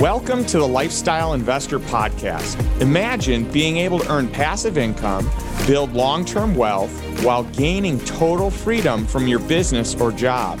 Welcome to the Lifestyle Investor Podcast. Imagine being able to earn passive income, build long term wealth, while gaining total freedom from your business or job.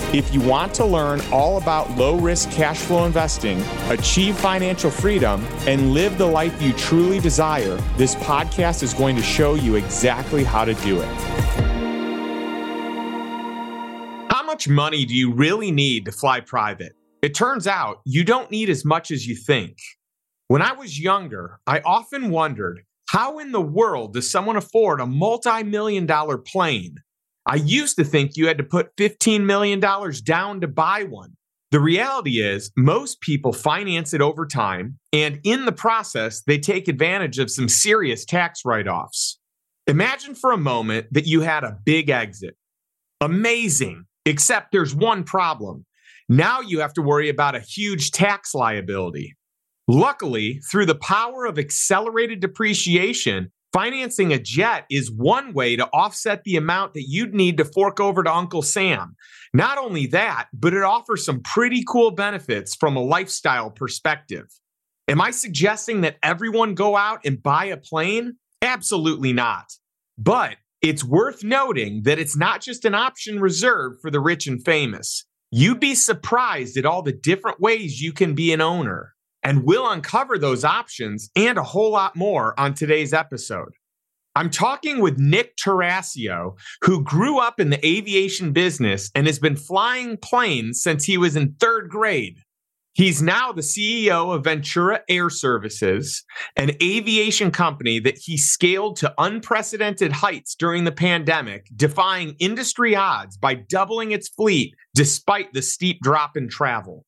If you want to learn all about low risk cash flow investing, achieve financial freedom, and live the life you truly desire, this podcast is going to show you exactly how to do it. How much money do you really need to fly private? It turns out you don't need as much as you think. When I was younger, I often wondered how in the world does someone afford a multi million dollar plane? I used to think you had to put $15 million down to buy one. The reality is, most people finance it over time, and in the process, they take advantage of some serious tax write offs. Imagine for a moment that you had a big exit. Amazing, except there's one problem. Now you have to worry about a huge tax liability. Luckily, through the power of accelerated depreciation, Financing a jet is one way to offset the amount that you'd need to fork over to Uncle Sam. Not only that, but it offers some pretty cool benefits from a lifestyle perspective. Am I suggesting that everyone go out and buy a plane? Absolutely not. But it's worth noting that it's not just an option reserved for the rich and famous. You'd be surprised at all the different ways you can be an owner. And we'll uncover those options and a whole lot more on today's episode. I'm talking with Nik Tarascio, who grew up in the aviation business and has been flying planes since he was in third grade. He's now the CEO of Ventura Air Services, an aviation company that he scaled to unprecedented heights during the pandemic, defying industry odds by doubling its fleet despite the steep drop in travel.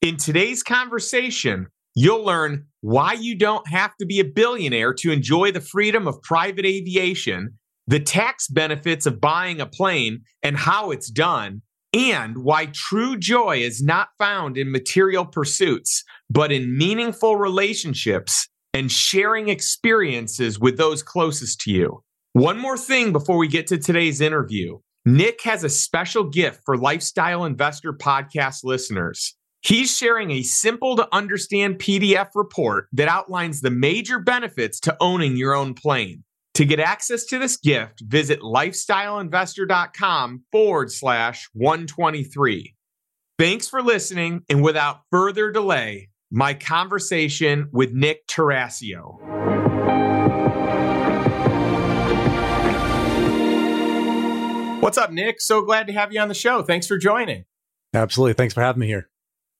In today's conversation, You'll learn why you don't have to be a billionaire to enjoy the freedom of private aviation, the tax benefits of buying a plane and how it's done, and why true joy is not found in material pursuits, but in meaningful relationships and sharing experiences with those closest to you. One more thing before we get to today's interview. Nick has a special gift for Lifestyle Investor podcast listeners. He's sharing a simple to understand PDF report that outlines the major benefits to owning your own plane. To get access to this gift, visit lifestyleinvestor.com forward slash 123. Thanks for listening. And without further delay, my conversation with Nik Tarascio. What's up, Nick? So glad to have you on the show. Thanks for joining. Absolutely. Thanks for having me here.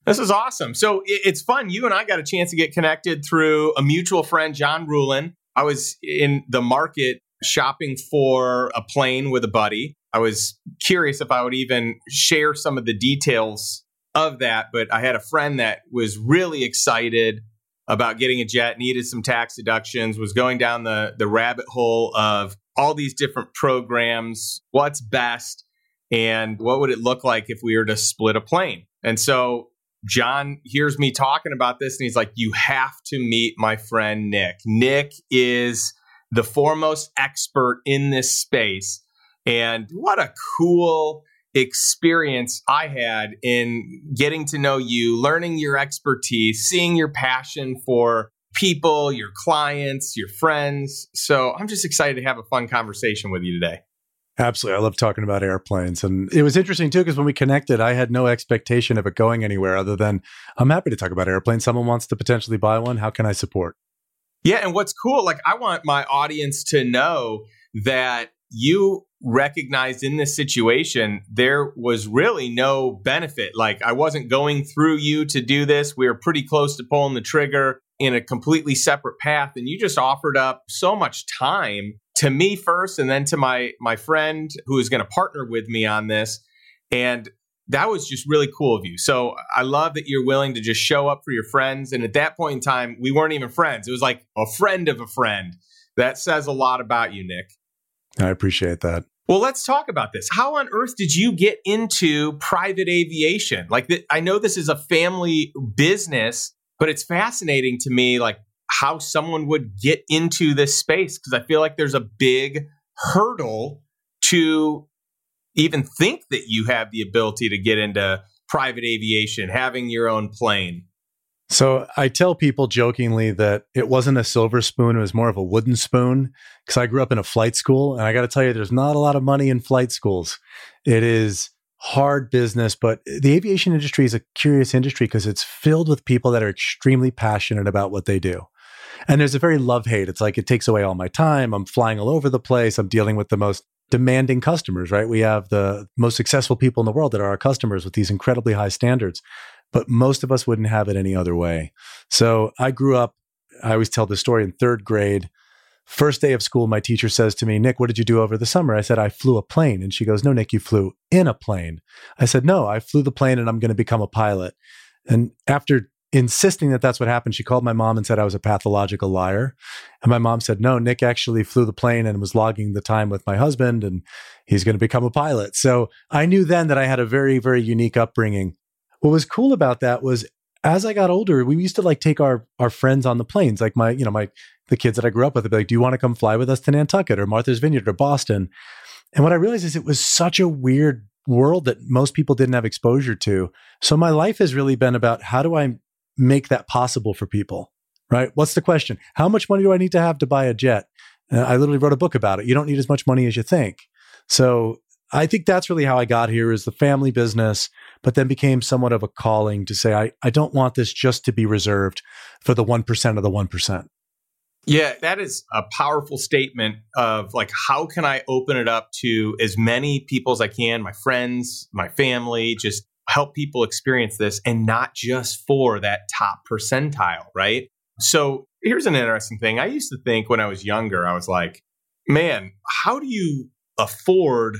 This is awesome. So it's fun. You and I got a chance to get connected through a mutual friend, John Rulin. I was in the market shopping for a plane with a buddy. I was curious if I would even share some of the details of that, but I had a friend that was really excited about getting a jet, needed some tax deductions, was going down the, the rabbit hole of all these different programs, what's best, and what would it look like if we were to split a plane. And so John hears me talking about this and he's like, You have to meet my friend Nick. Nick is the foremost expert in this space. And what a cool experience I had in getting to know you, learning your expertise, seeing your passion for people, your clients, your friends. So I'm just excited to have a fun conversation with you today. Absolutely. I love talking about airplanes. And it was interesting too, because when we connected, I had no expectation of it going anywhere other than I'm happy to talk about airplanes. Someone wants to potentially buy one. How can I support? Yeah. And what's cool, like, I want my audience to know that you recognized in this situation there was really no benefit. Like, I wasn't going through you to do this. We were pretty close to pulling the trigger in a completely separate path. And you just offered up so much time to me first and then to my my friend who is going to partner with me on this and that was just really cool of you. So I love that you're willing to just show up for your friends. And at that point in time, we weren't even friends. It was like a friend of a friend. That says a lot about you, Nick. I appreciate that. Well, let's talk about this. How on earth did you get into private aviation? Like, th- I know this is a family business, but it's fascinating to me, like how someone would get into this space because I feel like there's a big hurdle to even think that you have the ability to get into private aviation, having your own plane. So I tell people jokingly that it wasn't a silver spoon, it was more of a wooden spoon because I grew up in a flight school. And I got to tell you, there's not a lot of money in flight schools. It is hard business, but the aviation industry is a curious industry because it's filled with people that are extremely passionate about what they do. And there's a very love hate. It's like it takes away all my time. I'm flying all over the place. I'm dealing with the most demanding customers, right? We have the most successful people in the world that are our customers with these incredibly high standards but most of us wouldn't have it any other way. So I grew up, I always tell the story in third grade. First day of school, my teacher says to me, Nick, what did you do over the summer? I said, I flew a plane. And she goes, No, Nick, you flew in a plane. I said, No, I flew the plane and I'm going to become a pilot. And after insisting that that's what happened, she called my mom and said I was a pathological liar. And my mom said, No, Nick actually flew the plane and was logging the time with my husband and he's going to become a pilot. So I knew then that I had a very, very unique upbringing what was cool about that was as I got older, we used to like take our our friends on the planes, like my, you know, my the kids that I grew up with, would be like, Do you want to come fly with us to Nantucket or Martha's Vineyard or Boston? And what I realized is it was such a weird world that most people didn't have exposure to. So my life has really been about how do I make that possible for people? Right? What's the question? How much money do I need to have to buy a jet? Uh, I literally wrote a book about it. You don't need as much money as you think. So I think that's really how I got here is the family business, but then became somewhat of a calling to say, I, I don't want this just to be reserved for the 1% of the 1%. Yeah, that is a powerful statement of like, how can I open it up to as many people as I can, my friends, my family, just help people experience this and not just for that top percentile, right? So here's an interesting thing. I used to think when I was younger, I was like, man, how do you afford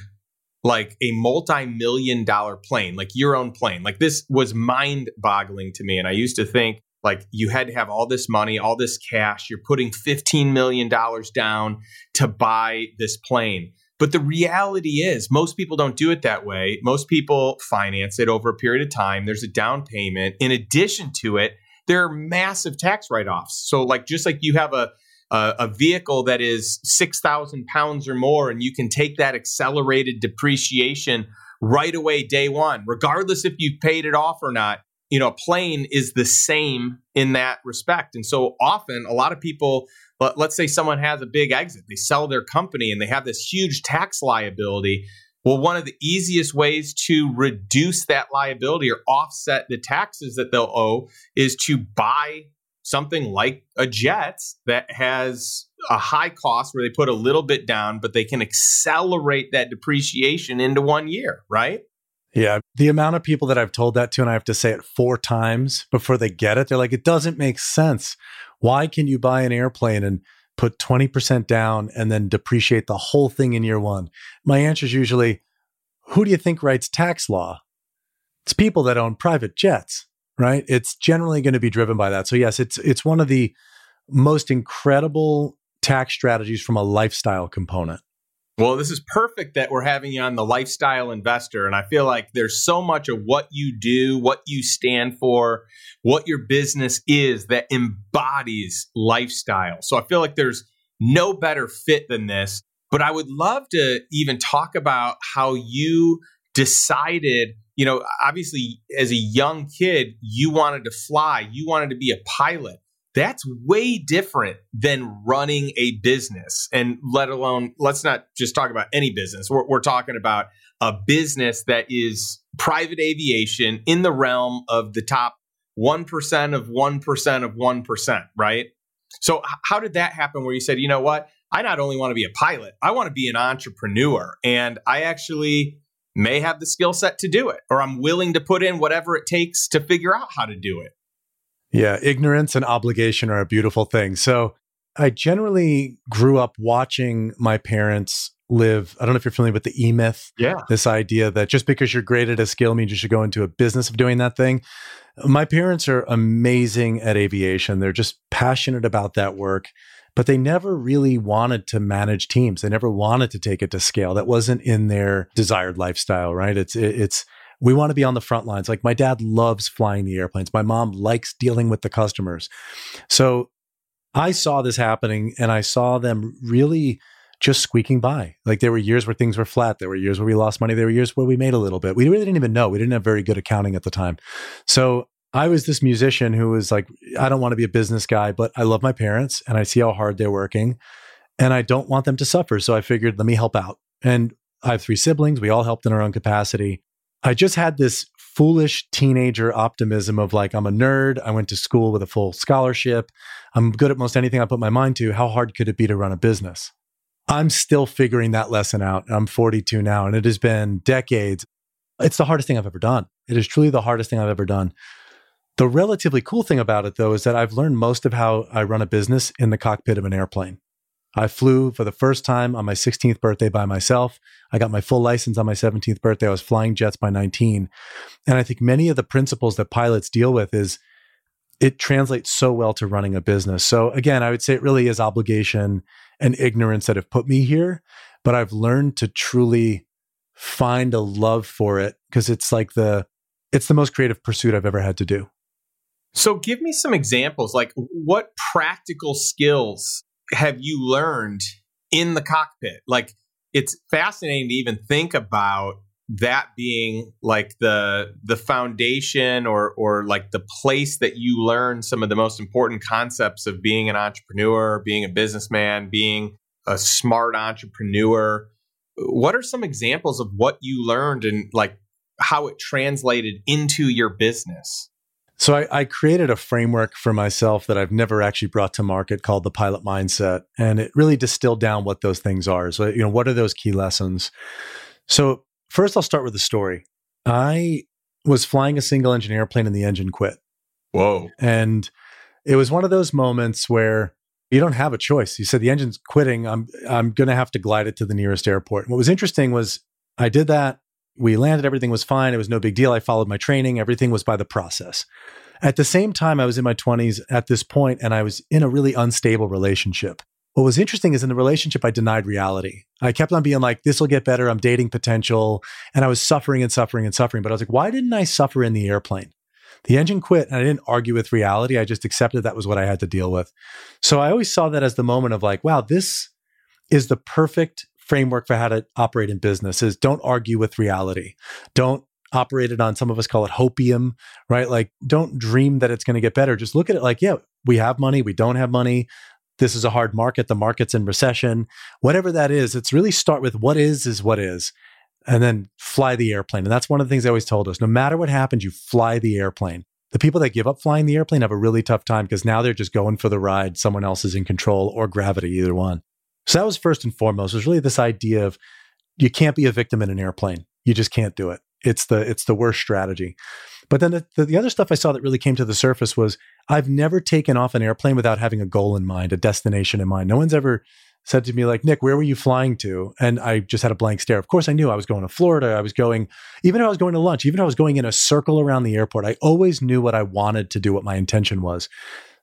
like a multi-million dollar plane, like your own plane. Like this was mind-boggling to me. And I used to think like you had to have all this money, all this cash. You're putting $15 million down to buy this plane. But the reality is, most people don't do it that way. Most people finance it over a period of time. There's a down payment. In addition to it, there are massive tax write offs. So, like, just like you have a a vehicle that is 6,000 pounds or more, and you can take that accelerated depreciation right away day one, regardless if you've paid it off or not. You know, a plane is the same in that respect. And so often, a lot of people, let, let's say someone has a big exit, they sell their company and they have this huge tax liability. Well, one of the easiest ways to reduce that liability or offset the taxes that they'll owe is to buy something like a jet that has a high cost where they put a little bit down, but they can accelerate that depreciation into one year, right? Yeah. The amount of people that I've told that to, and I have to say it four times before they get it, they're like, it doesn't make sense. Why can you buy an airplane and put 20% down and then depreciate the whole thing in year one? My answer is usually, who do you think writes tax law? It's people that own private jets right? It's generally going to be driven by that. So yes, it's it's one of the most incredible tax strategies from a lifestyle component. Well, this is perfect that we're having you on the lifestyle investor. And I feel like there's so much of what you do, what you stand for, what your business is that embodies lifestyle. So I feel like there's no better fit than this. But I would love to even talk about how you decided you know, obviously as a young kid, you wanted to fly, you wanted to be a pilot. That's way different than running a business. And let alone, let's not just talk about any business. We're, we're talking about a business that is private aviation in the realm of the top 1% of 1% of 1%, right? So, how did that happen where you said, you know what? I not only want to be a pilot, I want to be an entrepreneur. And I actually may have the skill set to do it, or I'm willing to put in whatever it takes to figure out how to do it. Yeah, ignorance and obligation are a beautiful thing. So I generally grew up watching my parents live. I don't know if you're familiar with the E myth. Yeah. This idea that just because you're great at a skill means you should go into a business of doing that thing. My parents are amazing at aviation. They're just passionate about that work, but they never really wanted to manage teams. They never wanted to take it to scale. That wasn't in their desired lifestyle, right? It's, it's, we want to be on the front lines. Like my dad loves flying the airplanes. My mom likes dealing with the customers. So I saw this happening and I saw them really just squeaking by. Like there were years where things were flat. There were years where we lost money. There were years where we made a little bit. We really didn't even know. We didn't have very good accounting at the time. So I was this musician who was like, I don't want to be a business guy, but I love my parents and I see how hard they're working and I don't want them to suffer. So I figured, let me help out. And I have three siblings. We all helped in our own capacity. I just had this foolish teenager optimism of like, I'm a nerd. I went to school with a full scholarship. I'm good at most anything I put my mind to. How hard could it be to run a business? I'm still figuring that lesson out. I'm 42 now, and it has been decades. It's the hardest thing I've ever done. It is truly the hardest thing I've ever done. The relatively cool thing about it, though, is that I've learned most of how I run a business in the cockpit of an airplane. I flew for the first time on my 16th birthday by myself. I got my full license on my 17th birthday. I was flying jets by 19. And I think many of the principles that pilots deal with is it translates so well to running a business. So again, I would say it really is obligation and ignorance that have put me here, but I've learned to truly find a love for it because it's like the it's the most creative pursuit I've ever had to do. So give me some examples like what practical skills have you learned in the cockpit? Like it's fascinating to even think about that being like the the foundation or or like the place that you learn some of the most important concepts of being an entrepreneur, being a businessman, being a smart entrepreneur. What are some examples of what you learned and like how it translated into your business? So I, I, created a framework for myself that I've never actually brought to market called the pilot mindset. And it really distilled down what those things are. So, you know, what are those key lessons? So first I'll start with the story. I was flying a single engine airplane and the engine quit. Whoa. And it was one of those moments where you don't have a choice. You said the engine's quitting. I'm I'm gonna have to glide it to the nearest airport. what was interesting was I did that we landed, everything was fine. It was no big deal. I followed my training, everything was by the process. At the same time, I was in my 20s at this point, and I was in a really unstable relationship. What was interesting is in the relationship, I denied reality. I kept on being like, this will get better. I'm dating potential. And I was suffering and suffering and suffering. But I was like, why didn't I suffer in the airplane? The engine quit and I didn't argue with reality. I just accepted that was what I had to deal with. So I always saw that as the moment of like, wow, this is the perfect framework for how to operate in business is don't argue with reality. Don't operate it on some of us call it hopium, right? Like don't dream that it's going to get better. Just look at it like, yeah, we have money, we don't have money. This is a hard market, the market's in recession. Whatever that is, it's really start with what is is what is and then fly the airplane. And that's one of the things they always told us. No matter what happens, you fly the airplane. The people that give up flying the airplane have a really tough time because now they're just going for the ride. Someone else is in control or gravity, either one. So that was first and foremost was really this idea of you can't be a victim in an airplane. You just can't do it. It's the it's the worst strategy. But then the, the, the, other stuff I saw that really came to the surface was I've never taken off an airplane without having a goal in mind, a destination in mind. No one's ever said to me like, Nick, where were you flying to? And I just had a blank stare. Of course I knew I was going to Florida. I was going, even if I was going to lunch, even if I was going in a circle around the airport, I always knew what I wanted to do, what my intention was.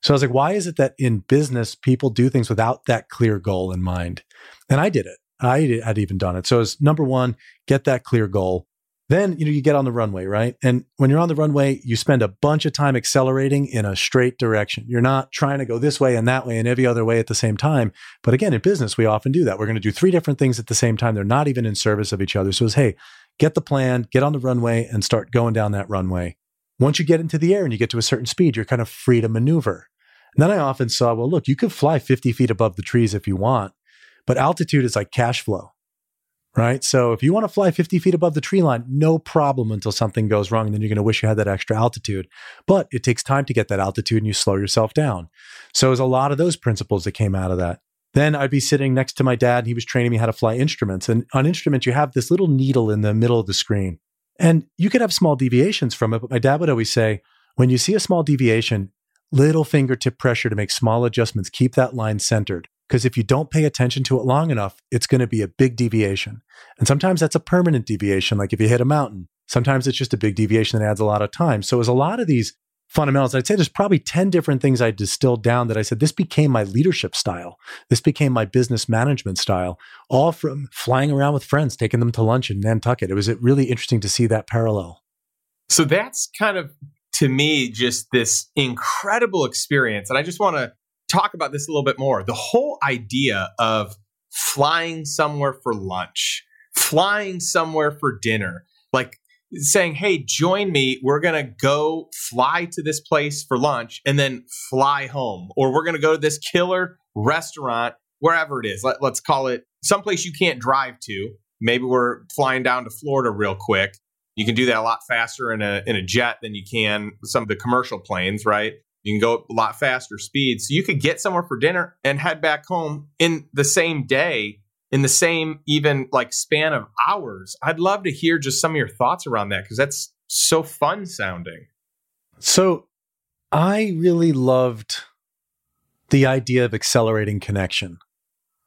So I was like, why is it that in business people do things without that clear goal in mind? And I did it. I had even done it. So it's number one, get that clear goal. Then you know you get on the runway, right? And when you're on the runway, you spend a bunch of time accelerating in a straight direction. You're not trying to go this way and that way and every other way at the same time. But again, in business, we often do that. We're going to do three different things at the same time. They're not even in service of each other. So it's hey, get the plan, get on the runway, and start going down that runway. Once you get into the air and you get to a certain speed, you're kind of free to maneuver. And then I often saw, well, look, you could fly 50 feet above the trees if you want, but altitude is like cash flow, right? So if you want to fly 50 feet above the tree line, no problem until something goes wrong. And then you're going to wish you had that extra altitude. But it takes time to get that altitude and you slow yourself down. So there's a lot of those principles that came out of that. Then I'd be sitting next to my dad and he was training me how to fly instruments. And on instruments, you have this little needle in the middle of the screen. And you could have small deviations from it. But my dad would always say, when you see a small deviation, little fingertip pressure to make small adjustments. Keep that line centered. because if you don't pay attention to it long enough, it's going to be a big deviation. And sometimes that's a permanent deviation, like if you hit a mountain. Sometimes it's just a big deviation that adds a lot of time. So, as a lot of these fundamentals, I'd say there's probably 10 different things I distilled down that I said, this became my leadership style. This became my business management style, all from flying around with friends, taking them to lunch in Nantucket. It was uh, really interesting to see that parallel. So, that's kind of to me just this incredible experience. And I just want to talk about this a little bit more. The whole idea of flying somewhere for lunch, flying somewhere for dinner, like saying, Hey, join me. We're going to go fly to this place for lunch and then fly home. Or we're going to go to this killer restaurant, wherever it is. Let, let's call it someplace you can't drive to. Maybe we're flying down to Florida real quick. You can do that a lot faster in a in a jet than you can some of the commercial planes, right? You can go a lot faster speeds. So you could get somewhere for dinner and head back home in the same day, in the same even like span of hours. I'd love to hear just some of your thoughts around that because that's so fun sounding. So I really loved the idea of accelerating connection.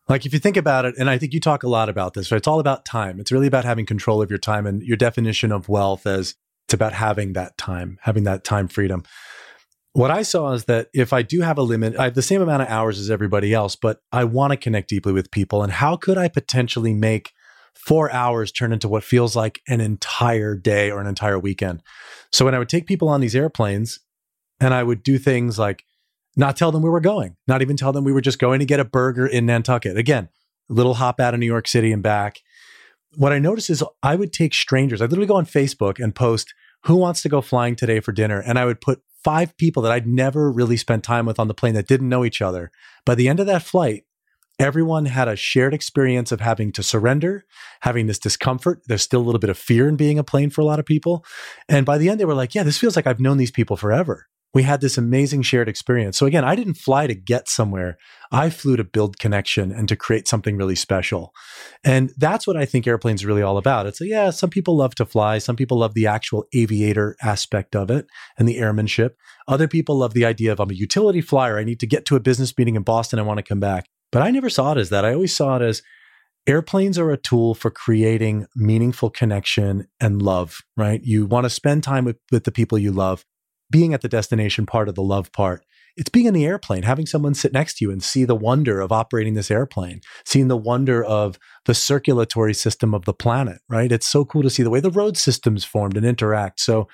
Like if you think about it, and I think you talk a lot about this, right? It's all about time. It's really about having control of your time and your definition of wealth as it's about having that time, having that time freedom what I saw is that if I do have a limit, I have the same amount of hours as everybody else, but I want to connect deeply with people. And how could I potentially make four hours turn into what feels like an entire day or an entire weekend? So when I would take people on these airplanes and I would do things like not tell them we were going, not even tell them we were just going to get a burger in Nantucket. Again, a little hop out of New York City and back. What I noticed is I would take strangers. I literally go on Facebook and post, who wants to go flying today for dinner? And I would put five people that I'd never really spent time with on the plane that didn't know each other. By the end of that flight, everyone had a shared experience of having to surrender, having this discomfort. There's still a little bit of fear in being a plane for a lot of people. And by the end, they were like, yeah, this feels like I've known these people forever we had this amazing shared experience. So again, I didn't fly to get somewhere. I flew to build connection and to create something really special. And that's what I think airplanes are really all about. It's like, yeah, some people love to fly. Some people love the actual aviator aspect of it and the airmanship. Other people love the idea of I'm a utility flyer. I need to get to a business meeting in Boston. I want to come back. But I never saw it as that. I always saw it as airplanes are a tool for creating meaningful connection and love, right? You want to spend time with, with the people you love being at the destination part of the love part. It's being in the airplane, having someone sit next to you and see the wonder of operating this airplane, seeing the wonder of the circulatory system of the planet, right? It's so cool to see the way the road systems formed and interact. So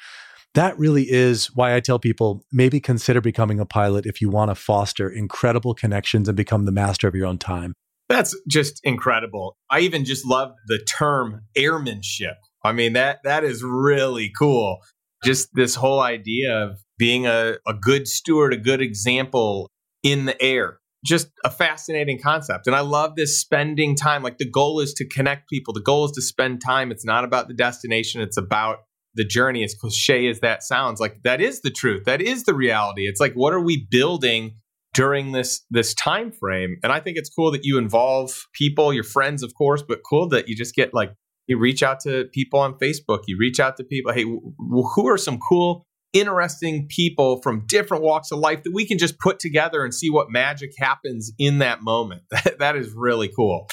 that really is why I tell people maybe consider becoming a pilot if you want to foster incredible connections and become the master of your own time. That's just incredible. I even just love the term airmanship. I mean that that is really cool just this whole idea of being a, a good steward, a good example in the air. Just a fascinating concept. And I love this spending time. Like the goal is to connect people, the goal is to spend time. It's not about the destination, it's about the journey. As cliche as that sounds, like that is the truth. That is the reality. It's like, what are we building? during this this time frame and i think it's cool that you involve people your friends of course but cool that you just get like you reach out to people on Facebook. You reach out to people. Hey, who are some cool, interesting people from different walks of life that we can just put together and see what magic happens in that moment? that is really cool.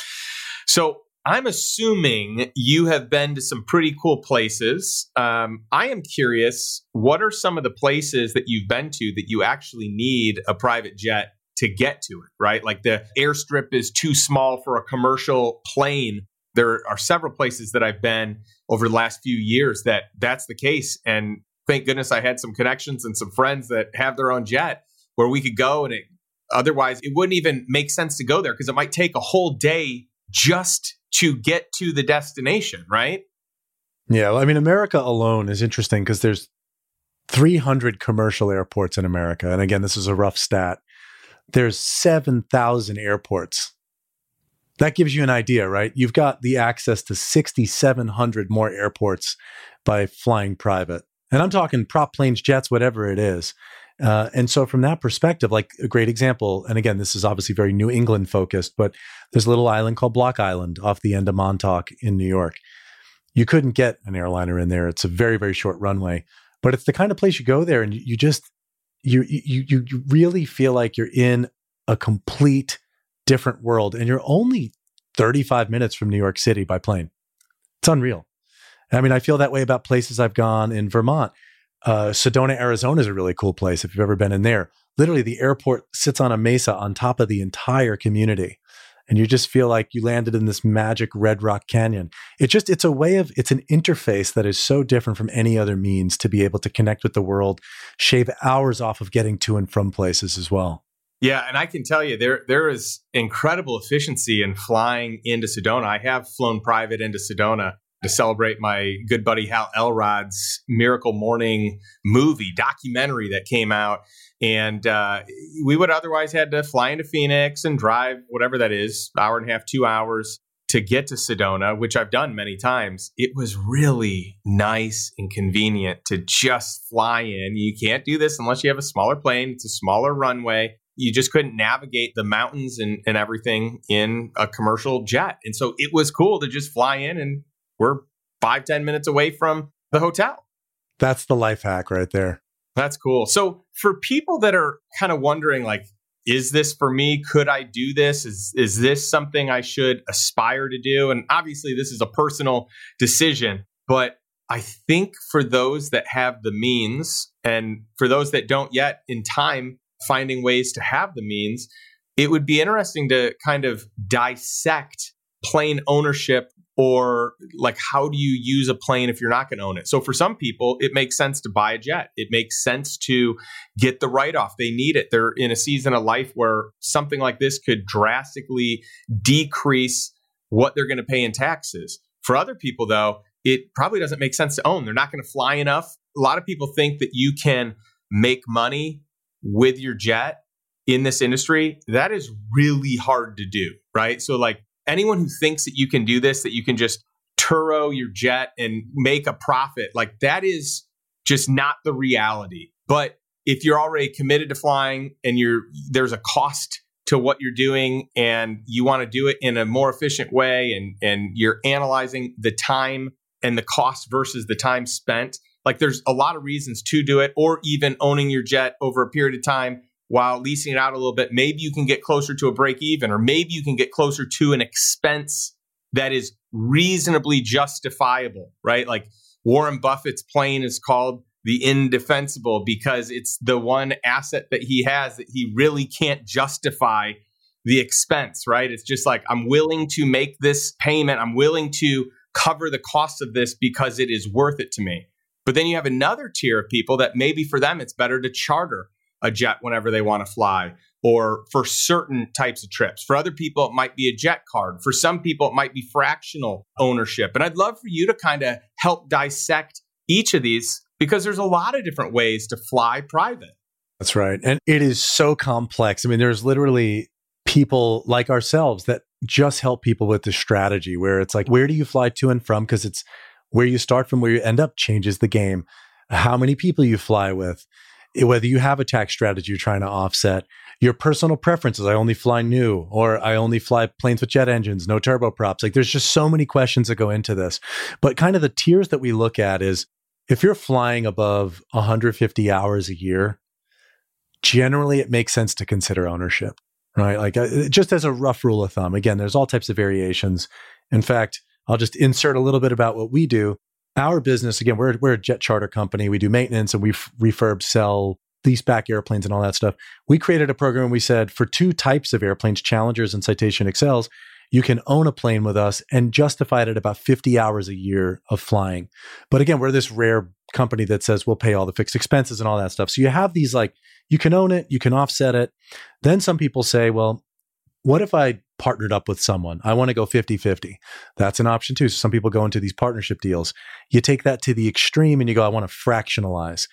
So I'm assuming you have been to some pretty cool places. Um, I am curious, what are some of the places that you've been to that you actually need a private jet to get to it, right? Like the airstrip is too small for a commercial plane there are several places that I've been over the last few years that that's the case. And thank goodness I had some connections and some friends that have their own jet where we could go and it, otherwise it wouldn't even make sense to go there because it might take a whole day just to get to the destination, right? Yeah, I mean America alone is interesting because there's 300 commercial airports in America. And again, this is a rough stat. There's 7,000 airports that gives you an idea, right? You've got the access to 6,700 more airports by flying private. And I'm talking prop planes, jets, whatever it is. Uh, and so, from that perspective, like a great example, and again, this is obviously very New England focused, but there's a little island called Block Island off the end of Montauk in New York. You couldn't get an airliner in there. It's a very, very short runway, but it's the kind of place you go there and you, you just, you, you, you really feel like you're in a complete different world. And you're only 35 minutes from New York City by plane. It's unreal. I mean, I feel that way about places I've gone in Vermont. Uh, Sedona, Arizona is a really cool place if you've ever been in there. Literally, the airport sits on a mesa on top of the entire community. And you just feel like you landed in this magic red rock canyon. It just, it's a way of, it's an interface that is so different from any other means to be able to connect with the world, shave hours off of getting to and from places as well. Yeah, and I can tell you there there is incredible efficiency in flying into Sedona. I have flown private into Sedona to celebrate my good buddy Hal Elrod's Miracle Morning movie documentary that came out. And uh, we would otherwise had to fly into Phoenix and drive whatever that is, hour and a half, two hours to get to Sedona, which I've done many times. It was really nice and convenient to just fly in. You can't do this unless you have a smaller plane. It's a smaller runway. You just couldn't navigate the mountains and, and everything in a commercial jet. And so it was cool to just fly in and we're five ten minutes away from the hotel. That's the life hack right there. That's cool. So for people that are kind of wondering, like, is this for me? Could I do this? Is is this something I should aspire to do? And obviously, this is a personal decision, but I think for those that have the means, and for those that don't yet, in time finding ways to have the means, it would be interesting to kind of dissect plane ownership or like how do you use a plane if you're not going to own it? So for some people it makes sense to buy a jet. It makes sense to get the write off they need it. They're in a season of life where something like this could drastically decrease what they're going to pay in taxes. For other people though it probably doesn't make sense to own. They're not going to fly enough. A lot of people think that you can make money with your jet in this industry that is really hard to do right so like anyone who thinks that you can do this, that you can just turo your jet and make a profit, like that is just not the reality. But if you're already committed to flying and you're there's a cost to what you're doing and you want to do it in a more efficient way and and you're analyzing the time and the cost versus the time spent like there's a lot of reasons to do it or even owning your jet over a period of time while leasing it out a little bit, maybe you can get closer to a break even, or maybe you can get closer to an expense that is reasonably justifiable, right? Like Warren Buffett's plane is called the indefensible because it's the one asset that he has that he really can't justify the expense, right? It's just like, I'm willing to make this payment, I'm willing to cover the cost of this because it is worth it to me. But then you have another tier of people that maybe for them it's better to charter a jet whenever they want to fly or for certain types of trips. For other people, it might be a jet card. For some people, it might be fractional ownership. And I'd love for you to kind of help dissect each of these because there's a lot of different ways to fly private. That's right. And it is so complex. I mean, there's literally people like ourselves that just help people with the strategy where it's like, where do you fly to and from? Because it's where you start from where you end up changes the game. How many people you fly with, whether you have a tax strategy you're trying to offset, your personal preferences. I only fly new, or I only fly planes with jet engines, no turboprops. Like there's just so many questions that go into this. But kind of the tiers that we look at is if you're flying above 150 hours a year, generally it makes sense to consider ownership, right? Like uh, just as a rough rule of thumb. Again, there's all types of variations. In fact, I'll just insert a little bit about what we do. Our business again we're, we're a jet charter company. We do maintenance and we refurb sell lease back airplanes and all that stuff. We created a program we said for two types of airplanes challengers and citation excels you can own a plane with us and justify it at about 50 hours a year of flying. But again we're this rare company that says we'll pay all the fixed expenses and all that stuff. So you have these like you can own it you can offset it. Then some people say well what if I partnered up with someone? I want to go 50 50. That's an option too. So some people go into these partnership deals. You take that to the extreme and you go, I want to fractionalize.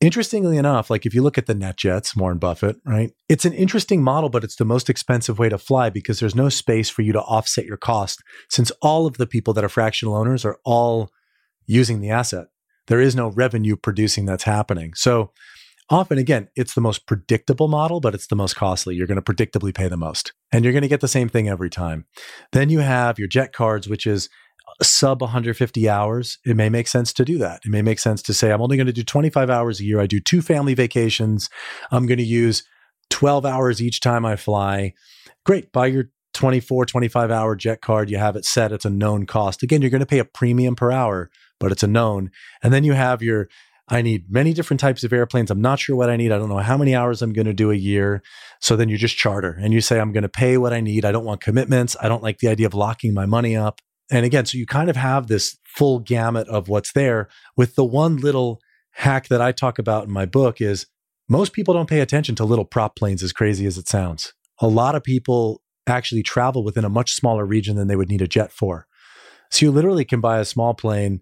Interestingly enough, like if you look at the NetJets, Warren Buffett, right? It's an interesting model, but it's the most expensive way to fly because there's no space for you to offset your cost since all of the people that are fractional owners are all using the asset. There is no revenue producing that's happening. So Often, again, it's the most predictable model, but it's the most costly. You're going to predictably pay the most, and you're going to get the same thing every time. Then you have your jet cards, which is sub 150 hours. It may make sense to do that. It may make sense to say, I'm only going to do 25 hours a year. I do two family vacations. I'm going to use 12 hours each time I fly. Great, buy your 24, 25 hour jet card. You have it set, it's a known cost. Again, you're going to pay a premium per hour, but it's a known. And then you have your I need many different types of airplanes. I'm not sure what I need. I don't know how many hours I'm going to do a year. So then you just charter and you say, I'm going to pay what I need. I don't want commitments. I don't like the idea of locking my money up. And again, so you kind of have this full gamut of what's there with the one little hack that I talk about in my book is most people don't pay attention to little prop planes as crazy as it sounds. A lot of people actually travel within a much smaller region than they would need a jet for. So you literally can buy a small plane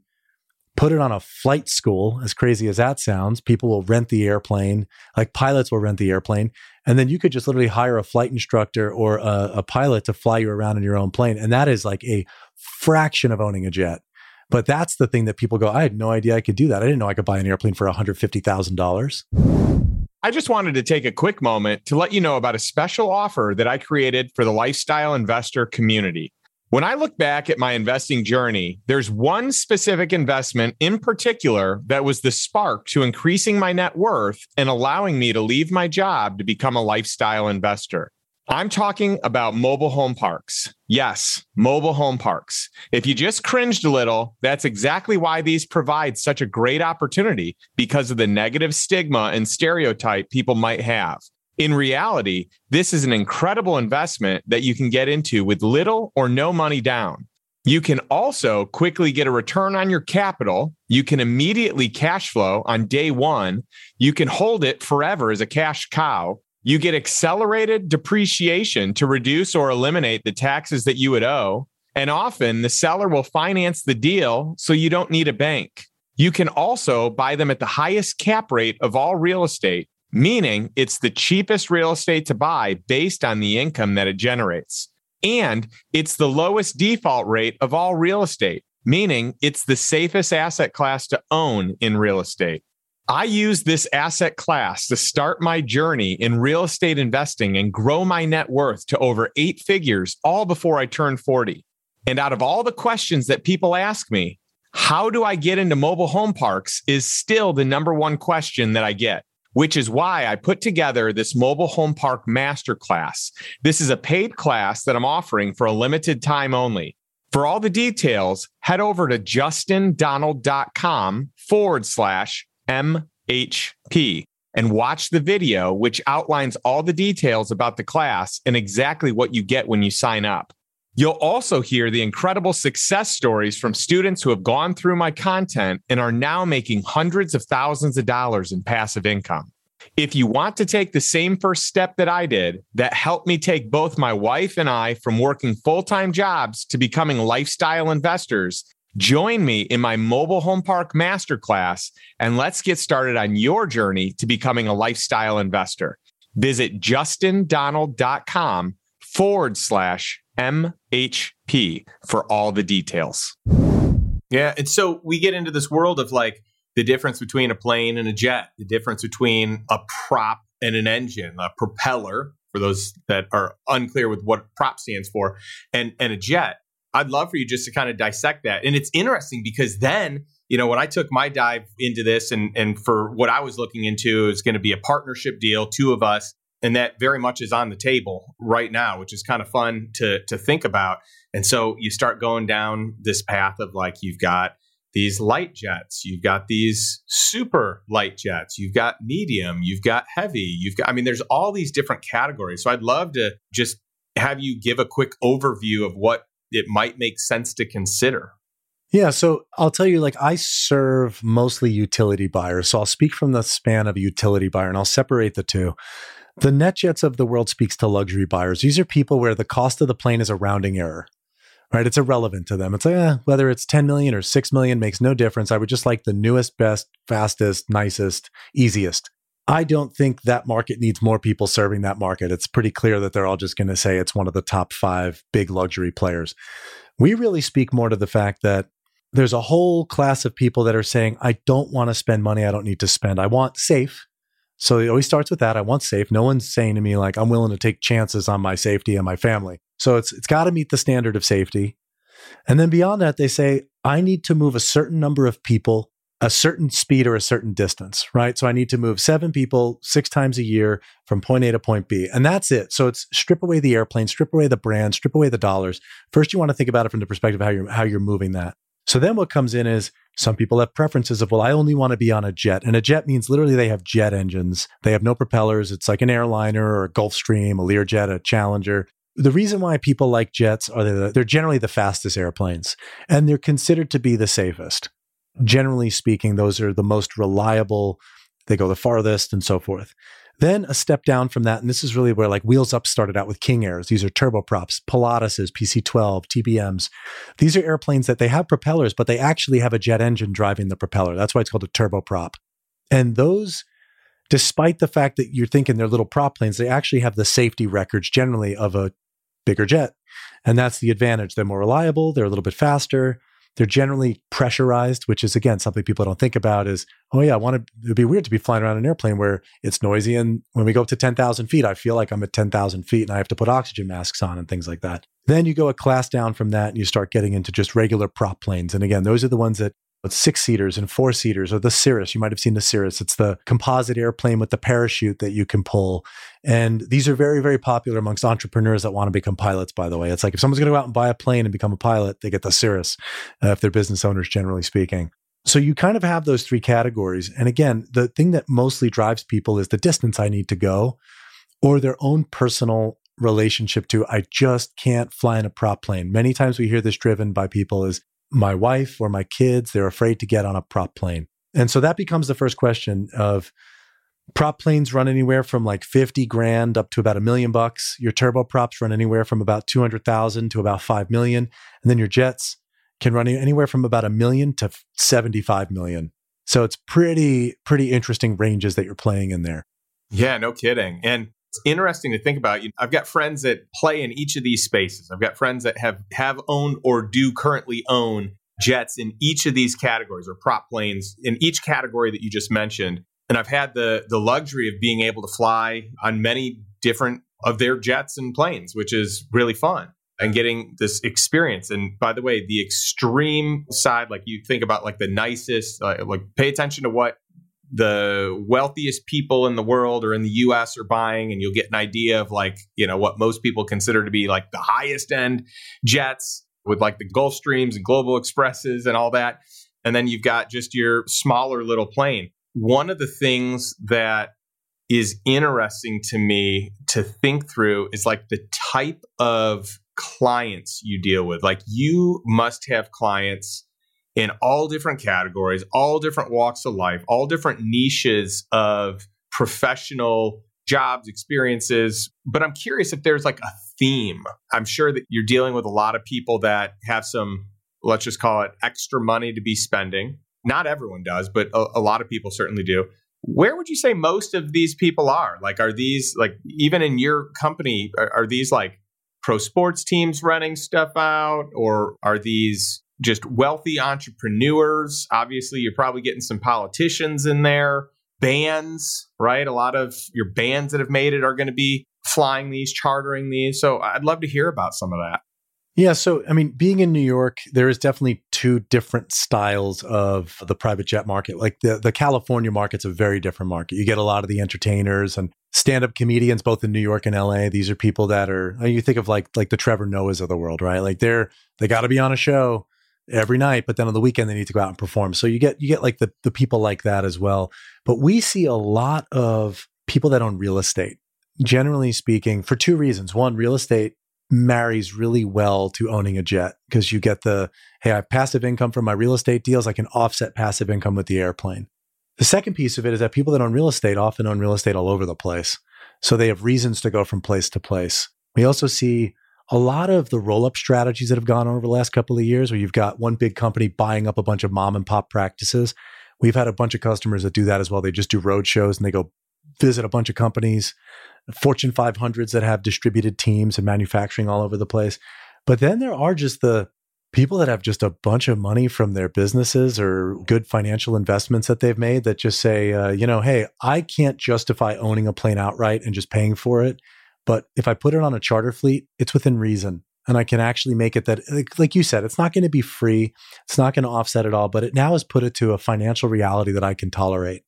put it on a flight school, as crazy as that sounds. People will rent the airplane, like pilots will rent the airplane. And then you could just literally hire a flight instructor or a, a pilot to fly you around in your own plane. And that is like a fraction of owning a jet. But that's the thing that people go, I had no idea I could do that. I didn't know I could buy an airplane for $150,000. I just wanted to take a quick moment to let you know about a special offer that I created for the lifestyle investor community. When I look back at my investing journey, there's one specific investment in particular that was the spark to increasing my net worth and allowing me to leave my job to become a lifestyle investor. I'm talking about mobile home parks. Yes, mobile home parks. If you just cringed a little, that's exactly why these provide such a great opportunity because of the negative stigma and stereotype people might have. In reality, this is an incredible investment that you can get into with little or no money down. You can also quickly get a return on your capital. You can immediately cash flow on day one. You can hold it forever as a cash cow. You get accelerated depreciation to reduce or eliminate the taxes that you would owe. And often the seller will finance the deal so you don't need a bank. You can also buy them at the highest cap rate of all real estate meaning it's the cheapest real estate to buy based on the income that it generates. And it's the lowest default rate of all real estate, meaning it's the safest asset class to own in real estate. I use this asset class to start my journey in real estate investing and grow my net worth to over eight figures all before I turned 40. And out of all the questions that people ask me, how do I get into mobile home parks is still the number one question that I get which is why I put together this mobile home park masterclass. This is a paid class that I'm offering for a limited time only. For all the details, head over to justindonald.com forward slash MHP and watch the video, which outlines all the details about the class and exactly what you get when you sign up. You'll also hear the incredible success stories from students who have gone through my content and are now making hundreds of thousands of dollars in passive income. If you want to take the same first step that I did, that helped me take both my wife and I from working full time jobs to becoming lifestyle investors, join me in my mobile home park masterclass and let's get started on your journey to becoming a lifestyle investor. Visit justindonald.com forward slash MHP for all the details. Yeah. And so we get into this world of like the difference between a plane and a jet, the difference between a prop and an engine, a propeller, for those that are unclear with what prop stands for, and, and a jet. I'd love for you just to kind of dissect that. And it's interesting because then, you know, when I took my dive into this and and for what I was looking into is going to be a partnership deal, two of us and that very much is on the table right now which is kind of fun to to think about and so you start going down this path of like you've got these light jets you've got these super light jets you've got medium you've got heavy you've got i mean there's all these different categories so i'd love to just have you give a quick overview of what it might make sense to consider yeah, so I'll tell you, like, I serve mostly utility buyers. So I'll speak from the span of a utility buyer and I'll separate the two. The NetJets of the world speaks to luxury buyers. These are people where the cost of the plane is a rounding error, right? It's irrelevant to them. It's like, eh, whether it's 10 million or 6 million makes no difference. I would just like the newest, best, fastest, nicest, easiest. I don't think that market needs more people serving that market. It's pretty clear that they're all just going to say it's one of the top five big luxury players. We really speak more to the fact that there's a whole class of people that are saying, I don't want to spend money I don't need to spend. I want safe, so it always starts with that. I want safe. No one's saying to me like I'm willing to take chances on my safety and my family. So it's it's got to meet the standard of safety. And then beyond that, they say I need to move a certain number of people a certain speed or a certain distance, right? So I need to move seven people six times a year from point A to point B. And that's it. So it's strip away the airplane, strip away the brand, strip away the dollars. First, you want to think about it from the perspective of how you're, how you're moving that. So then what comes in is some people have preferences of, well, I only want to be on a jet. And a jet means literally they have jet engines. They have no propellers. It's like an airliner or a Gulfstream, a Learjet, a Challenger. The reason why people like jets are they're, they're generally the fastest airplanes and they're considered to be the safest. Generally speaking, those are the most reliable. They go the farthest and so forth. Then a step down from that, and this is really where like Wheels Up started out with King Airs. These are turboprops, Pilatuses, PC-12, TBMs. These are airplanes that they have propellers, but they actually have a jet engine driving the propeller. That's why it's called a turboprop. And those, despite the fact that you're thinking they're little prop planes, they actually have the safety records generally of a bigger jet. And that's the advantage. They're more reliable, they're a little bit faster, they're generally pressurized, which is again something people don't think about. Is oh yeah, I want to. It'd be weird to be flying around an airplane where it's noisy, and when we go up to ten thousand feet, I feel like I'm at ten thousand feet, and I have to put oxygen masks on and things like that. Then you go a class down from that, and you start getting into just regular prop planes. And again, those are the ones that six seaters and four seaters, or the Cirrus. You might have seen the Cirrus. It's the composite airplane with the parachute that you can pull. And these are very, very popular amongst entrepreneurs that want to become pilots, by the way. It's like if someone's going to go out and buy a plane and become a pilot, they get the Cirrus, uh, if they're business owners, generally speaking. So you kind of have those three categories. And again, the thing that mostly drives people is the distance I need to go or their own personal relationship to I just can't fly in a prop plane. Many times we hear this driven by people is my wife or my kids, they're afraid to get on a prop plane. And so that becomes the first question of prop planes run anywhere from like 50 grand up to about a million bucks. Your turboprops run anywhere from about 200,000 to about 5 million. And then your jets can run anywhere from about a million to 75 million. So it's pretty, pretty interesting ranges that you're playing in there. Yeah, no kidding. And it's interesting to think about. I've got friends that play in each of these spaces. I've got friends that have have owned or do currently own jets in each of these categories or prop planes in each category that you just mentioned. And I've had the the luxury of being able to fly on many different of their jets and planes, which is really fun and getting this experience. And by the way, the extreme side, like you think about like the nicest, uh, like pay attention to what the wealthiest people in the world or in the US are buying, and you'll get an idea of like, you know, what most people consider to be like the highest end jets with like the Gulfstreams and Global Expresses and all that. And then you've got just your smaller little plane. One of the things that is interesting to me to think through is like the type of clients you deal with. Like you must have clients in all different categories, all different walks of life, all different niches of professional jobs, experiences. But I'm curious if there's like a theme. I'm sure that you're dealing with a lot of people that have some, let's just call it extra money to be spending. Not everyone does, but a, a lot of people certainly do. Where would you say most of these people are? Like, are these like, even in your company, are, are these like pro sports teams running stuff out? Or are these just wealthy entrepreneurs. Obviously, you're probably getting some politicians in there, bands, right? A lot of your bands that have made it are going to be flying these, chartering these. So I'd love to hear about some of that. Yeah. So, I mean, being in New York, there is definitely two different styles of the private jet market. Like the, the California market's a very different market. You get a lot of the entertainers and stand up comedians, both in New York and LA. These are people that are, you think of like, like the Trevor Noahs of the world, right? Like they're, they got to be on a show every night, but then on the weekend they need to go out and perform. So you get you get like the the people like that as well. But we see a lot of people that own real estate. Generally speaking, for two reasons. One, real estate marries really well to owning a jet because you get the hey, I have passive income from my real estate deals. I can offset passive income with the airplane. The second piece of it is that people that own real estate often own real estate all over the place. So they have reasons to go from place to place. We also see a lot of the roll up strategies that have gone on over the last couple of years, where you've got one big company buying up a bunch of mom and pop practices. We've had a bunch of customers that do that as well. They just do road shows and they go visit a bunch of companies, Fortune 500s that have distributed teams and manufacturing all over the place. But then there are just the people that have just a bunch of money from their businesses or good financial investments that they've made that just say, uh, you know, hey, I can't justify owning a plane outright and just paying for it but if I put it on a charter fleet, it's within reason. and I can actually make it that, like, like you said, it's not going to be free. It's not going to offset it all, but it now has put it to a financial reality that I can tolerate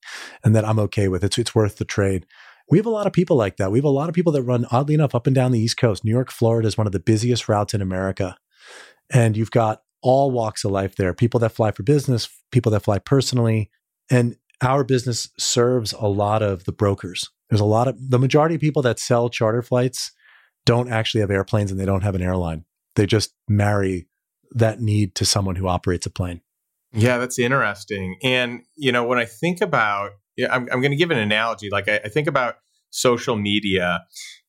and that I'm okay with. It's, it's worth the trade. We have a lot of people like that. We have a lot of people that run, oddly enough, up and down the East Coast. New York, Florida is one of the busiest routes in America. And you've got all walks of life there people that fly for business, people that fly personally. And our business serves a lot of the brokers. There's a lot of the majority of people that sell charter flights don't actually have airplanes and they don't have an airline. They just marry that need to someone who operates a plane. Yeah, that's interesting. And, you know, when I think about, yeah, I'm, I'm going to give an analogy. Like, I, I think about social media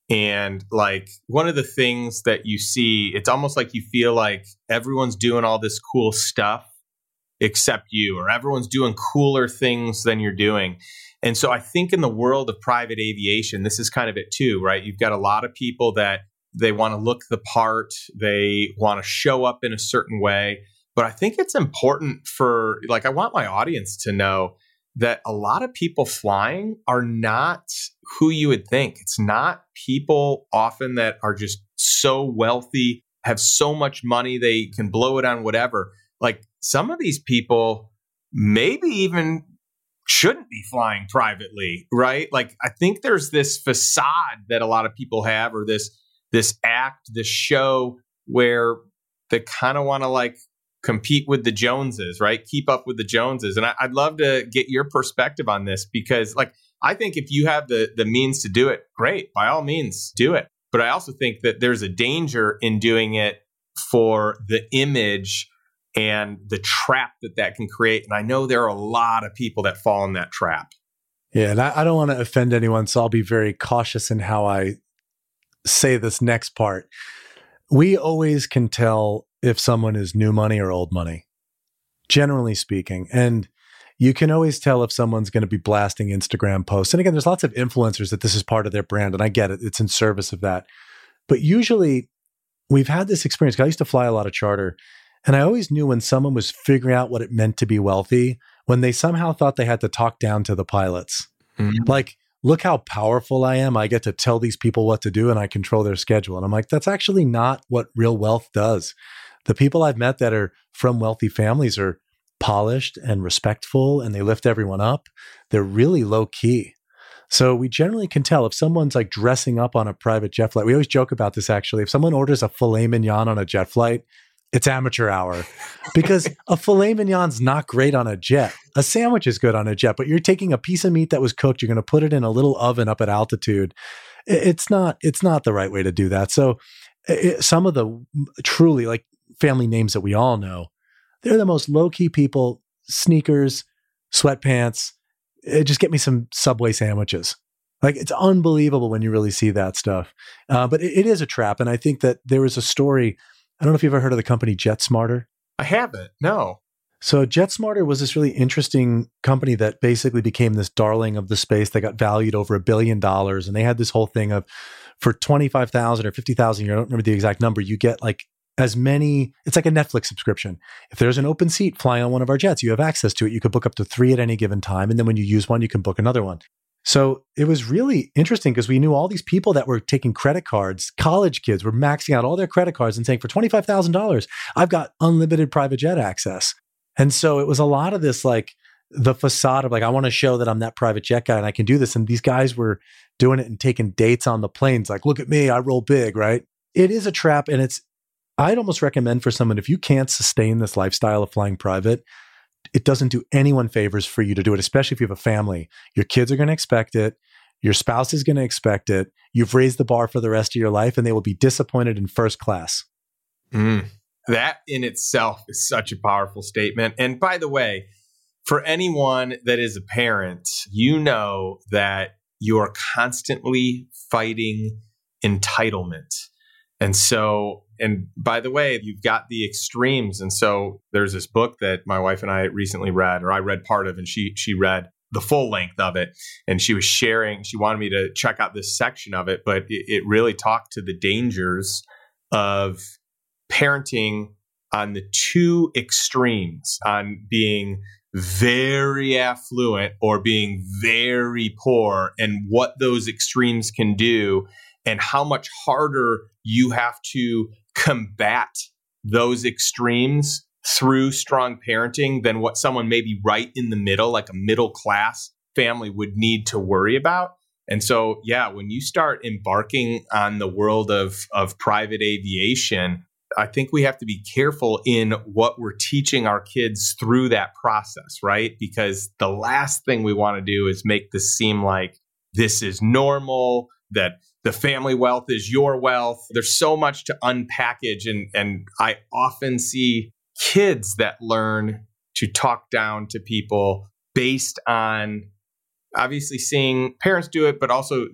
and like one of the things that you see, it's almost like you feel like everyone's doing all this cool stuff except you, or everyone's doing cooler things than you're doing. And so I think in the world of private aviation, this is kind of it too, right? You've got a lot of people that they want to look the part, they want to show up in a certain way. But I think it's important for, like, I want my audience to know that a lot of people flying are not who you would think. It's not people often that are just so wealthy, have so much money, they can blow it on whatever. Like some of these people maybe even shouldn't be flying privately, right? Like I think there's this facade that a lot of people have or this this act, this show where they kind of want to like compete with the Joneses, right? Keep up with the Joneses. And I, would love to get your perspective on this because, like, I think if you have the the means to do it, great, by all means, do it. But I also think that there's a danger in doing it for the image and the trap that that can create. And I know there are a lot of people that fall in that trap. Yeah, and I, I don't want to offend anyone, so I'll be very cautious in how I say this next part. We always can tell if someone is new money or old money, generally speaking. And you can always tell if someone's going to be blasting Instagram posts. And again, there's lots of influencers that this is part of their brand, and I get it, it's in service of that. But usually, we've had this experience. I used to fly a lot of charter, and I always knew when someone was figuring out what it meant to be wealthy, when they somehow thought they had to talk down to the pilots. Mm-hmm. Like, look how powerful I am. I get to tell these people what to do and I control their schedule. And I'm like, that's actually not what real wealth does the people I've met that are from wealthy families are polished and respectful and they lift everyone up. They're really low key. So we generally can tell if someone's like dressing up on a private jet flight. We always joke about this actually. If someone orders a filet mignon on a jet flight, it's amateur hour because a filet mignon's not great on a jet. A sandwich is good on a jet, but you're taking a piece of meat that was cooked, you're going to put it in a little oven up at altitude. It's not it's not the right way to do that. So it, some of the truly like family names that we all know. They're the most low key people, sneakers, sweatpants. Eh, just get me some Subway sandwiches. Like it's unbelievable when you really see that stuff. Uh, but it, it is a trap. And I think that there was a story. I don't know if you've ever heard of the company JetSmarter. I haven't. No. So JetSmarter was this really interesting company that basically became this darling of the space. They got valued over a billion dollars, and they had this whole thing of for twenty five thousand or fifty thousand. I don't remember the exact number. You get like as many it's like a netflix subscription if there's an open seat flying on one of our jets you have access to it you could book up to three at any given time and then when you use one you can book another one so it was really interesting because we knew all these people that were taking credit cards college kids were maxing out all their credit cards and saying for $25000 i've got unlimited private jet access. And so it was a lot of this like the facade of like i want to show that i'm that private jet guy and i can do this. And these guys were doing it and taking dates on the planes like look at me i roll big right? It is a trap and it's I'd almost recommend for someone if you can't sustain this lifestyle of flying private, it doesn't do anyone favors for you to do it, especially if you have a family. Your kids are going to expect it. Your spouse is going to expect it. You've raised the bar for the rest of your life, and they will be disappointed in first class. Mm, that in itself is such a powerful statement. And by the way, for anyone that is a parent, you know that you are constantly fighting entitlement. And so and by the way, you've got the extremes. And so there's this book that my wife and I recently read, or I read part of, and she she read the full length of it. And she was sharing, she wanted me to check out this section of it, but it, it really talked to the dangers of parenting on the two extremes on being very affluent or being very poor and what those extremes can do and how much harder you have to combat those extremes through strong parenting than what someone maybe right in the middle, like a middle class family, would need to worry about. And so, yeah, when you start embarking on the world of, of private aviation, I think we have to be careful in what we're teaching our kids through that process, right? Because the last thing we want to do is make this seem like this is normal, that the family wealth is your wealth. There's so much to unpackage. And, and I often see kids that learn to talk down to people based on obviously seeing parents do it, but also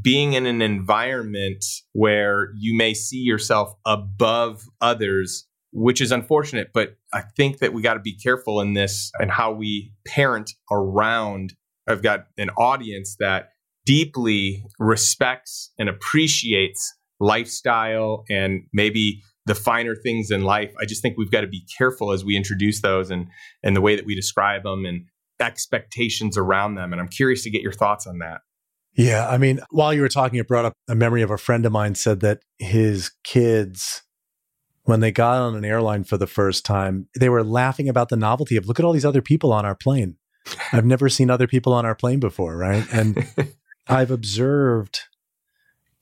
being in an environment where you may see yourself above others, which is unfortunate. But I think that we got to be careful in this and how we parent around. I've got an audience that deeply respects and appreciates lifestyle and maybe the finer things in life. I just think we've got to be careful as we introduce those and and the way that we describe them and expectations around them. And I'm curious to get your thoughts on that. Yeah. I mean, while you were talking, it brought up a memory of a friend of mine said that his kids, when they got on an airline for the first time, they were laughing about the novelty of look at all these other people on our plane. I've never seen other people on our plane before. Right. And I've observed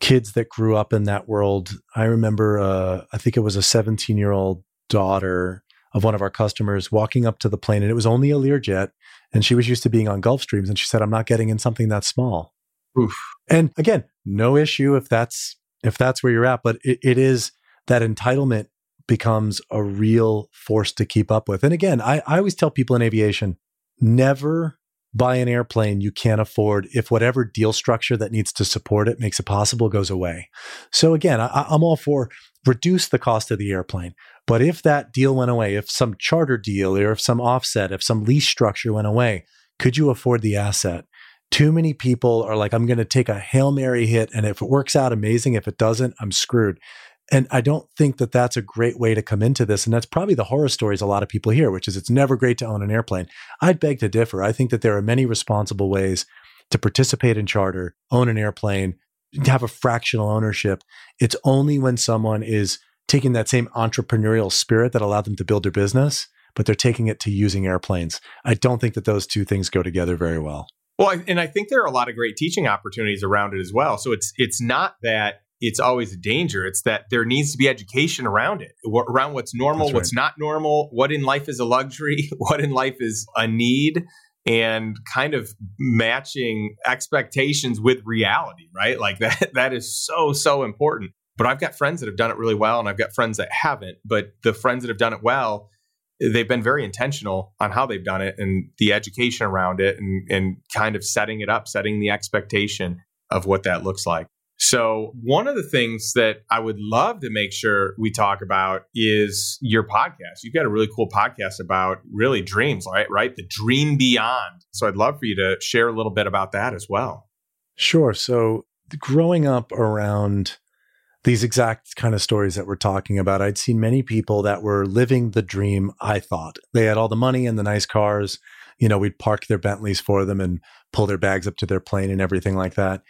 kids that grew up in that world. I remember, uh, I think it was a 17 year old daughter of one of our customers walking up to the plane, and it was only a Learjet, and she was used to being on Gulfstreams, and she said, "I'm not getting in something that small." Oof. And again, no issue if that's if that's where you're at, but it, it is that entitlement becomes a real force to keep up with. And again, I, I always tell people in aviation, never buy an airplane you can't afford if whatever deal structure that needs to support it makes it possible goes away. So again, I, I'm all for reduce the cost of the airplane. But if that deal went away, if some charter deal or if some offset, if some lease structure went away, could you afford the asset? Too many people are like, I'm going to take a Hail Mary hit. And if it works out, amazing. If it doesn't, I'm screwed. And I don't think that that's a great way to come into this. And that's probably the horror stories a lot of people hear, which is it's never great to own an airplane. I'd beg to differ. I think that there are many responsible ways to participate in charter, own an airplane, have a fractional ownership. It's only when someone is taking that same entrepreneurial spirit that allowed them to build their business, but they're taking it to using airplanes. I don't think that those two things go together very well. Well, and I think there are a lot of great teaching opportunities around it as well. So it's it's not that it's always a danger. It's that there needs to be education around it, around what's normal, right. what's not normal, what in life is a luxury, what in life is a need, and kind of matching expectations with reality, right? Like that that is so so important. But I've got friends that have done it really well and I've got friends that haven't, but the friends that have done it well, they've been very intentional on how they've done it and the education around it and and kind of setting it up, setting the expectation of what that looks like. So, one of the things that I would love to make sure we talk about is your podcast. You've got a really cool podcast about really dreams, right? Right? The dream beyond. So, I'd love for you to share a little bit about that as well. Sure. So, growing up around these exact kind of stories that we're talking about, I'd seen many people that were living the dream, I thought. They had all the money and the nice cars. You know, we'd park their Bentleys for them and pull their bags up to their plane and everything like that.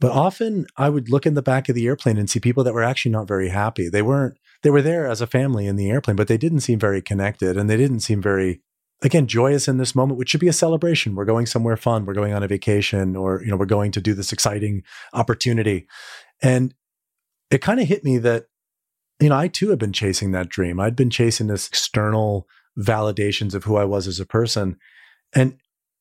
But often I would look in the back of the airplane and see people that were actually not very happy. They weren't, they were there as a family in the airplane, but they didn't seem very connected and they didn't seem very, again, joyous in this moment, which should be a celebration. We're going somewhere fun. We're going on a vacation or, you know, we're going to do this exciting opportunity. And it kind of hit me that, you know, I too have been chasing that dream. I'd been chasing this external validations of who I was as a person. And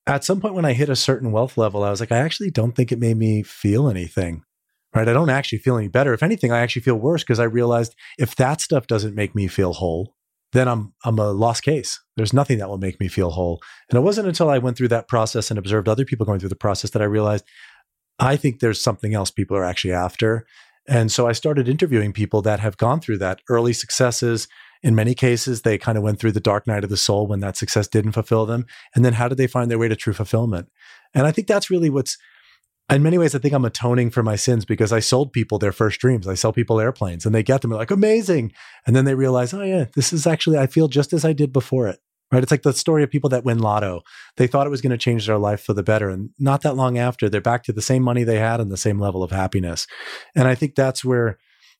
at some point when I hit a certain wealth level, I was like, I actually don't think it made me feel anything. Right. I don't actually feel any better. If anything, I actually feel worse because I realized if that stuff doesn't make me feel whole, then I'm I'm a lost case. There's nothing that will make me feel whole. And it wasn't until I went through that process and observed other people going through the process that I realized I think there's something else people are actually after. And so I started interviewing people that have gone through that early successes, in many cases, they kind of went through the dark night of the soul when that success didn't fulfill them. And then how did they find their way to true fulfillment? And I think that's really what's, in many ways, I think I'm atoning for my sins because I sold people their first dreams. I sell people airplanes and they get them, like, amazing. And then they realize, oh, yeah, this is actually, I feel just as I did before it. Right. It's like the story of people that win lotto. They thought it was going to change their life for the better. And not that long after, they're back to the same money they had and the same level of happiness. And I think that's where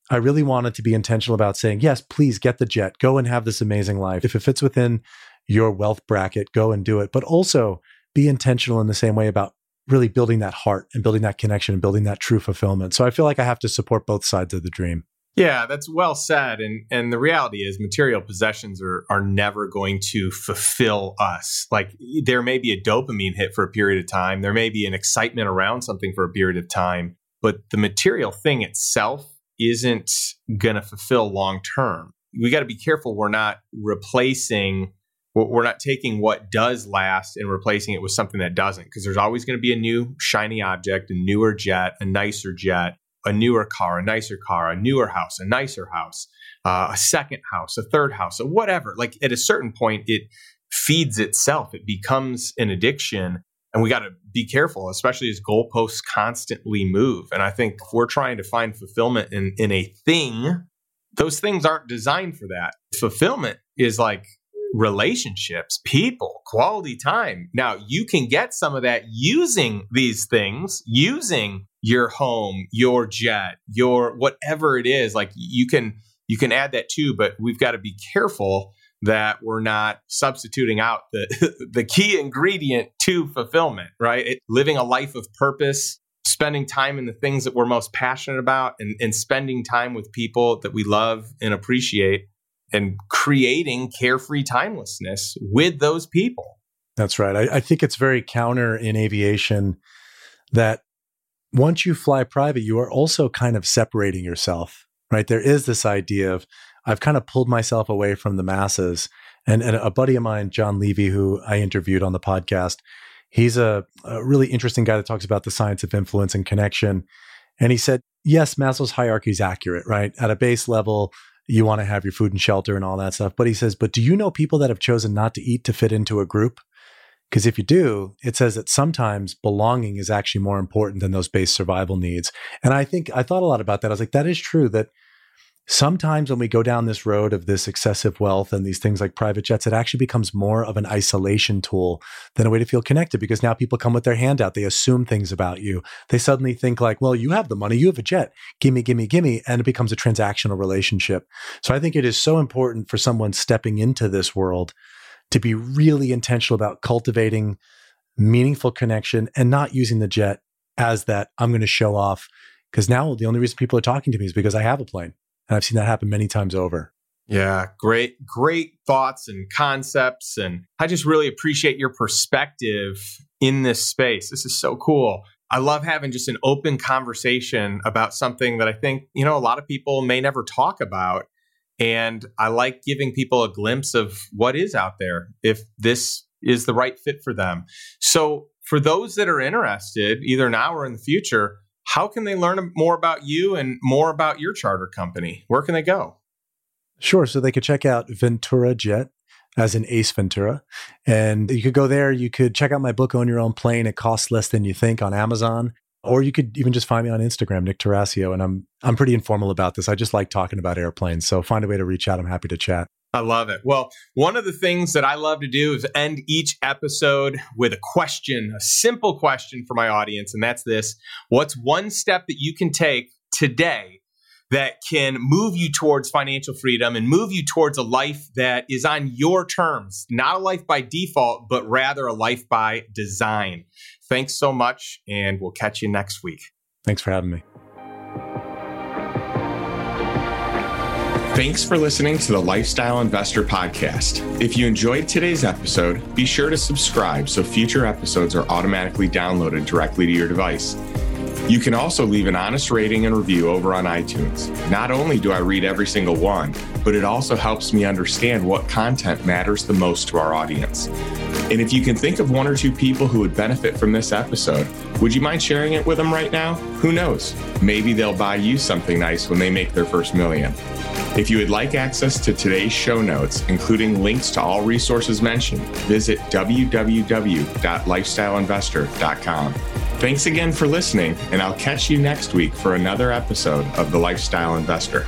I really wanted to be intentional about saying, yes, please get the jet, go and have this amazing life. If it fits within your wealth bracket, go and do it. But also be intentional in the same way about really building that heart and building that connection and building that true fulfillment. So I feel like I have to support both sides of the dream. Yeah, that's well said. And and the reality is material possessions are are never going to fulfill us. Like there may be a dopamine hit for a period of time. There may be an excitement around something for a period of time, but the material thing itself isn't going to fulfill long term. We got to be careful we're not replacing we're not taking what does last and replacing it with something that doesn't because there's always going to be a new shiny object, a newer jet, a nicer jet, a newer car, a nicer car, a newer house, a nicer house, uh, a second house, a third house, or whatever. Like at a certain point, it feeds itself. It becomes an addiction. And we got to be careful, especially as goalposts constantly move. And I think if we're trying to find fulfillment in, in a thing, those things aren't designed for that. Fulfillment is like relationships, people, quality time. Now, you can get some of that using these things, using your home, your jet, your whatever it is. Like you can you can add that too, but we've got to be careful that we're not substituting out the the key ingredient to fulfillment, right? It, living a life of purpose, spending time in the things that we're most passionate about and, and spending time with people that we love and appreciate and creating carefree timelessness with those people. That's right. I, I, think it's very counter in aviation that once you fly private, you are also kind of separating yourself, right? There is this idea of I've kind of pulled myself away from the masses. And, and a buddy of mine, Jon Levy, who I interviewed on the podcast, he's a, a really interesting guy that talks about the science of influence and connection. And he said, yes, Maslow's hierarchy is accurate, right? At a base level, you want to have your food and shelter and all that stuff. But he says, but do you know people that have chosen not to eat to fit into a group? Because if you do, it says that sometimes belonging is actually more important than those base survival needs. And I think I thought a lot about that. I was like, that is true that sometimes when we go down this road of this excessive wealth and these things like private jets, it actually becomes more of an isolation tool than a way to feel connected because now people come with their hand out. They assume things about you. They suddenly think like, well, you have the money, you have a jet, gimme, gimme, gimme. And it becomes a transactional relationship. So I think it is so important for someone stepping into this world to be really intentional about cultivating meaningful connection and not using the jet as that I'm going to show off. Because now the only reason people are talking to me is because I have a plane. And I've seen that happen many times over. Yeah, great, great thoughts and concepts. And I just really appreciate your perspective in this space. This is so cool. I love having just an open conversation about something that I think, you know, a lot of people may never talk about. And I like giving people a glimpse of what is out there if this is the right fit for them. So, for those that are interested, either now or in the future, how can they learn more about you and more about your charter company? Where can they go? Sure. So they could check out Ventura Jet as in Ace Ventura. And you could go there. You could check out my book, Own Your Own Plane. It costs less than you think on Amazon. Or you could even just find me on Instagram, Nik Tarascio. And I'm I'm pretty informal about this. I just like talking about airplanes. So find a way to reach out. I'm happy to chat. I love it. Well, one of the things that I love to do is end each episode with a question, a simple question for my audience. And that's this What's one step that you can take today that can move you towards financial freedom and move you towards a life that is on your terms, not a life by default, but rather a life by design? Thanks so much, and we'll catch you next week. Thanks for having me. Thanks for listening to the Lifestyle Investor Podcast. If you enjoyed today's episode, be sure to subscribe so future episodes are automatically downloaded directly to your device. You can also leave an honest rating and review over on iTunes. Not only do I read every single one, but it also helps me understand what content matters the most to our audience. And if you can think of one or two people who would benefit from this episode, would you mind sharing it with them right now? Who knows? Maybe they'll buy you something nice when they make their first million. If you would like access to today's show notes, including links to all resources mentioned, visit www.lifestyleinvestor.com. Thanks again for listening, and I'll catch you next week for another episode of The Lifestyle Investor.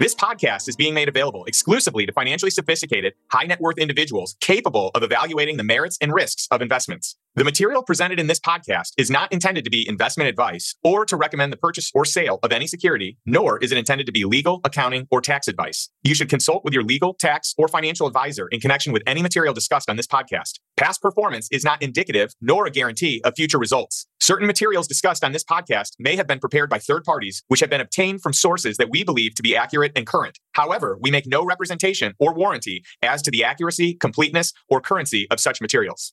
This podcast is being made available exclusively to financially sophisticated, high net worth individuals capable of evaluating the merits and risks of investments. The material presented in this podcast is not intended to be investment advice or to recommend the purchase or sale of any security, nor is it intended to be legal, accounting, or tax advice. You should consult with your legal, tax, or financial advisor in connection with any material discussed on this podcast. Past performance is not indicative nor a guarantee of future results. Certain materials discussed on this podcast may have been prepared by third parties, which have been obtained from sources that we believe to be accurate and current. However, we make no representation or warranty as to the accuracy, completeness, or currency of such materials.